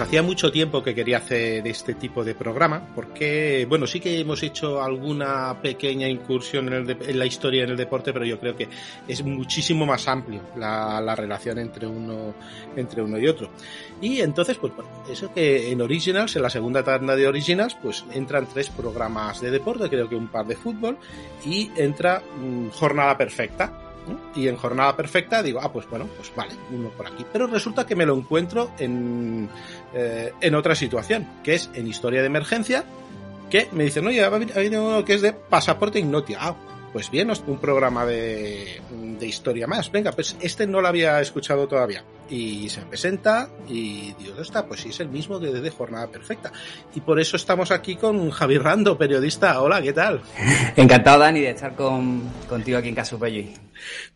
hacía mucho tiempo que quería hacer este tipo de programa, porque, bueno, sí que hemos hecho alguna pequeña incursión en, la historia en el deporte, pero yo creo que es muchísimo más amplio la, relación entre uno, entre uno y otro. Y entonces, pues eso que en Originals, en la segunda tanda de Originals, pues entran tres programas de deporte, creo que un par de fútbol, y entra mm, Jornada Perfecta, y en jornada perfecta digo, ah, pues bueno, pues vale, uno por aquí. Pero resulta que me lo encuentro en, eh, en otra situación, que es en historia de emergencia, que me dicen, oye, ha habido uno que es de pasaporte ignotia. Ah, pues bien, un programa de, de, historia más. Venga, pues este no lo había escuchado todavía. Y se presenta y digo, ¿dónde está? Pues sí, es el mismo de, de Jornada Perfecta. Y por eso estamos aquí con Javier Rando, periodista. Hola, ¿qué tal? Encantado, Dani, de estar con, contigo aquí en Casus Belli.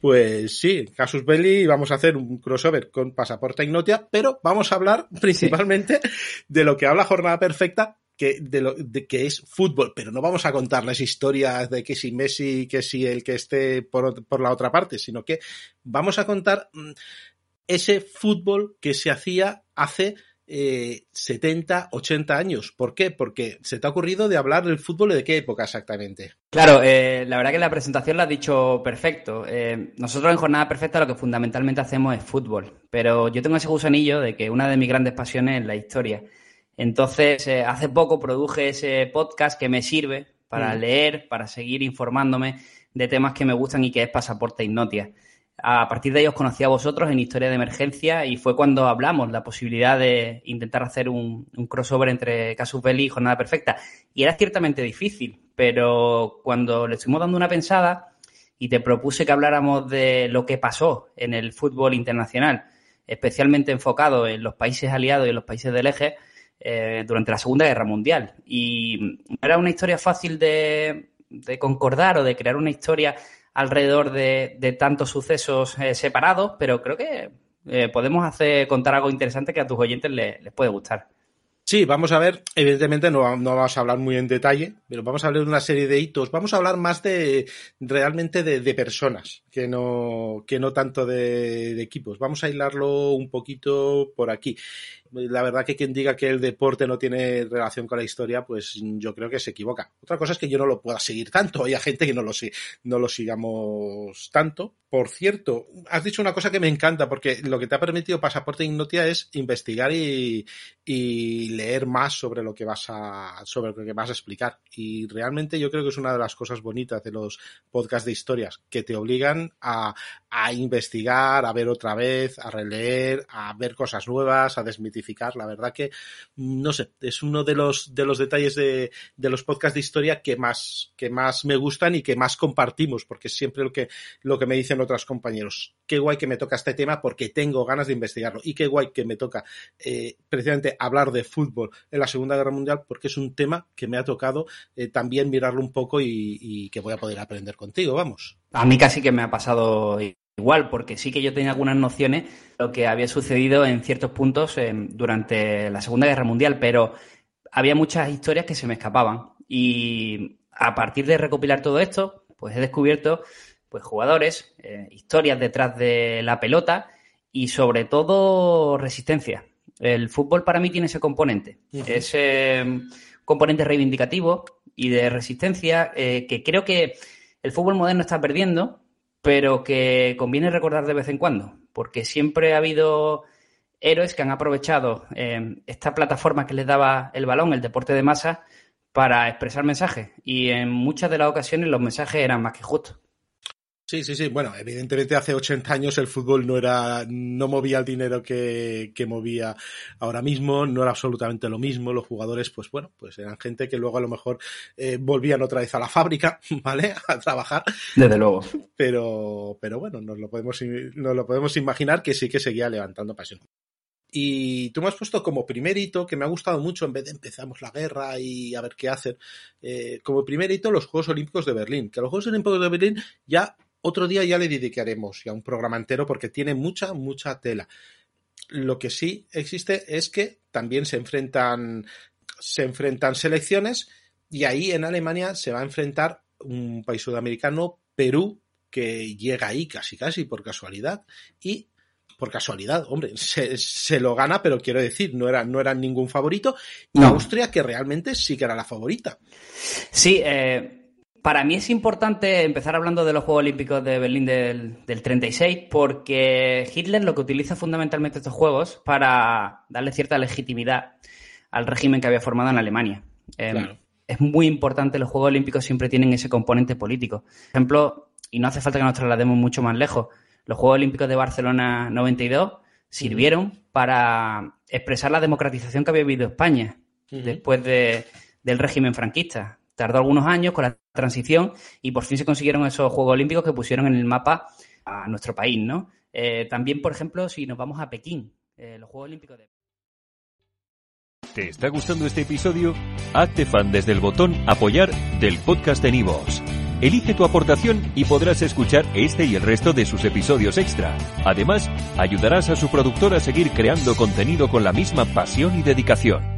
Pues sí, Casus Belli vamos a hacer un crossover con Pasaporte Ignotia, pero vamos a hablar principalmente de lo que habla Jornada Perfecta, que, de lo, de que es fútbol, pero no vamos a contarles historias de que si Messi, que si el que esté por, por la otra parte, sino que vamos a contar mm, ese fútbol que se hacía hace eh, 70, 80 años. ¿Por qué? Porque se te ha ocurrido de hablar del fútbol de qué época exactamente. Claro, eh, la verdad que la presentación la has dicho perfecto. Eh, nosotros en Jornada Perfecta lo que fundamentalmente hacemos es fútbol, pero yo tengo ese gusanillo de que una de mis grandes pasiones es la historia. Entonces, eh, hace poco produje ese podcast que me sirve para mm. leer, para seguir informándome de temas que me gustan y que es Pasaporte Ignotia. A partir de ellos conocí a vosotros en Historia de Emergencia y fue cuando hablamos la posibilidad de intentar hacer un, crossover entre Casus Belli y Jornada Perfecta. Y era ciertamente difícil, pero cuando le estuvimos dando una pensada y te propuse que habláramos de lo que pasó en el fútbol internacional, especialmente enfocado en los países aliados y en los países del eje, eh, durante la Segunda Guerra Mundial. Y era una historia fácil de, concordar o de crear una historia alrededor de, tantos sucesos eh, separados, pero creo que eh, podemos hacer contar algo interesante que a tus oyentes les puede gustar. Sí, vamos a ver, evidentemente no, no, vamos a hablar muy en detalle, pero vamos a hablar de una serie de hitos, vamos a hablar más de realmente de, personas, que no, que no tanto de, de, equipos. Vamos a hilarlo un poquito por aquí la verdad que quien diga que el deporte no tiene relación con la historia, pues yo creo que se equivoca. Otra cosa es que yo no lo pueda seguir tanto, hay gente que no lo, no lo sigamos tanto. Por cierto, has dicho una cosa que me encanta, porque lo que te ha permitido Pasaporte Ignotia es investigar y, y leer más sobre lo que vas a, sobre lo que vas a explicar. Y realmente yo creo que es una de las cosas bonitas de los podcasts de historias, que te obligan a, a investigar, a ver otra vez, a releer, a ver cosas nuevas, a desmitir la verdad que, no sé, es uno de los, de los detalles de, de los podcasts de historia que más, que más me gustan y que más compartimos, porque es siempre lo que, lo que me dicen otros compañeros. Qué guay que me toca este tema porque tengo ganas de investigarlo. Y qué guay que me toca eh, precisamente hablar de fútbol en la Segunda Guerra Mundial porque es un tema que me ha tocado eh, también mirarlo un poco y, que voy a poder aprender contigo, vamos. A mí casi que me ha pasado igual, porque sí que yo tenía algunas nociones de lo que había sucedido en ciertos puntos eh, durante la Segunda Guerra Mundial, pero había muchas historias que se me escapaban. Y a partir de recopilar todo esto, pues he descubierto pues jugadores, eh, historias detrás de la pelota y sobre todo resistencia. El fútbol para mí tiene ese componente, ese componente reivindicativo y de resistencia eh, que creo que el fútbol moderno está perdiendo, pero que conviene recordar de vez en cuando, porque siempre ha habido héroes que han aprovechado eh, esta plataforma que les daba el balón, el deporte de masa, para expresar mensajes. Y en muchas de las ocasiones los mensajes eran más que justos. Sí, sí, sí. Bueno, evidentemente hace 80 años el fútbol no era, no movía el dinero que, que, movía ahora mismo, no era absolutamente lo mismo. Los jugadores, pues bueno, pues eran gente que luego a lo mejor eh, volvían otra vez a la fábrica, ¿vale? A trabajar. Desde luego. Pero, pero bueno, nos lo podemos, nos lo podemos imaginar que sí que seguía levantando pasión. Y tú me has puesto como primer hito, que me ha gustado mucho, en vez de empezamos la guerra y a ver qué hacer, eh, como primer hito los Juegos Olímpicos de Berlín. Que los Juegos Olímpicos de Berlín ya otro día ya le dedicaremos ya un programa entero porque tiene mucha, mucha tela. Lo que sí existe es que también se enfrentan, se enfrentan selecciones y ahí en Alemania se va a enfrentar un país sudamericano, Perú, que llega ahí casi casi por casualidad y por casualidad, hombre, se, se, lo gana, pero quiero decir, no era, no era ningún favorito. Y no. Austria, que realmente sí que era la favorita. Sí, eh, para mí es importante empezar hablando de los Juegos Olímpicos de Berlín del, del, 36 porque Hitler lo que utiliza fundamentalmente estos Juegos para darle cierta legitimidad al régimen que había formado en Alemania. Claro. Eh, es muy importante, los Juegos Olímpicos siempre tienen ese componente político. Por ejemplo, y no hace falta que nos traslademos mucho más lejos, los Juegos Olímpicos de Barcelona 92 sirvieron para expresar la democratización que había vivido España uh -huh. después de, del régimen franquista tardó algunos años con la transición y por fin se consiguieron esos Juegos Olímpicos que pusieron en el mapa a nuestro país, ¿no? Eh, también, por ejemplo, si nos vamos a Pekín, eh, los Juegos Olímpicos de... ¿Te está gustando este episodio? Hazte fan desde el botón apoyar del podcast de Nivos. Elige tu aportación y podrás escuchar este y el resto de sus episodios extra. Además, ayudarás a su productor a seguir creando contenido con la misma pasión y dedicación.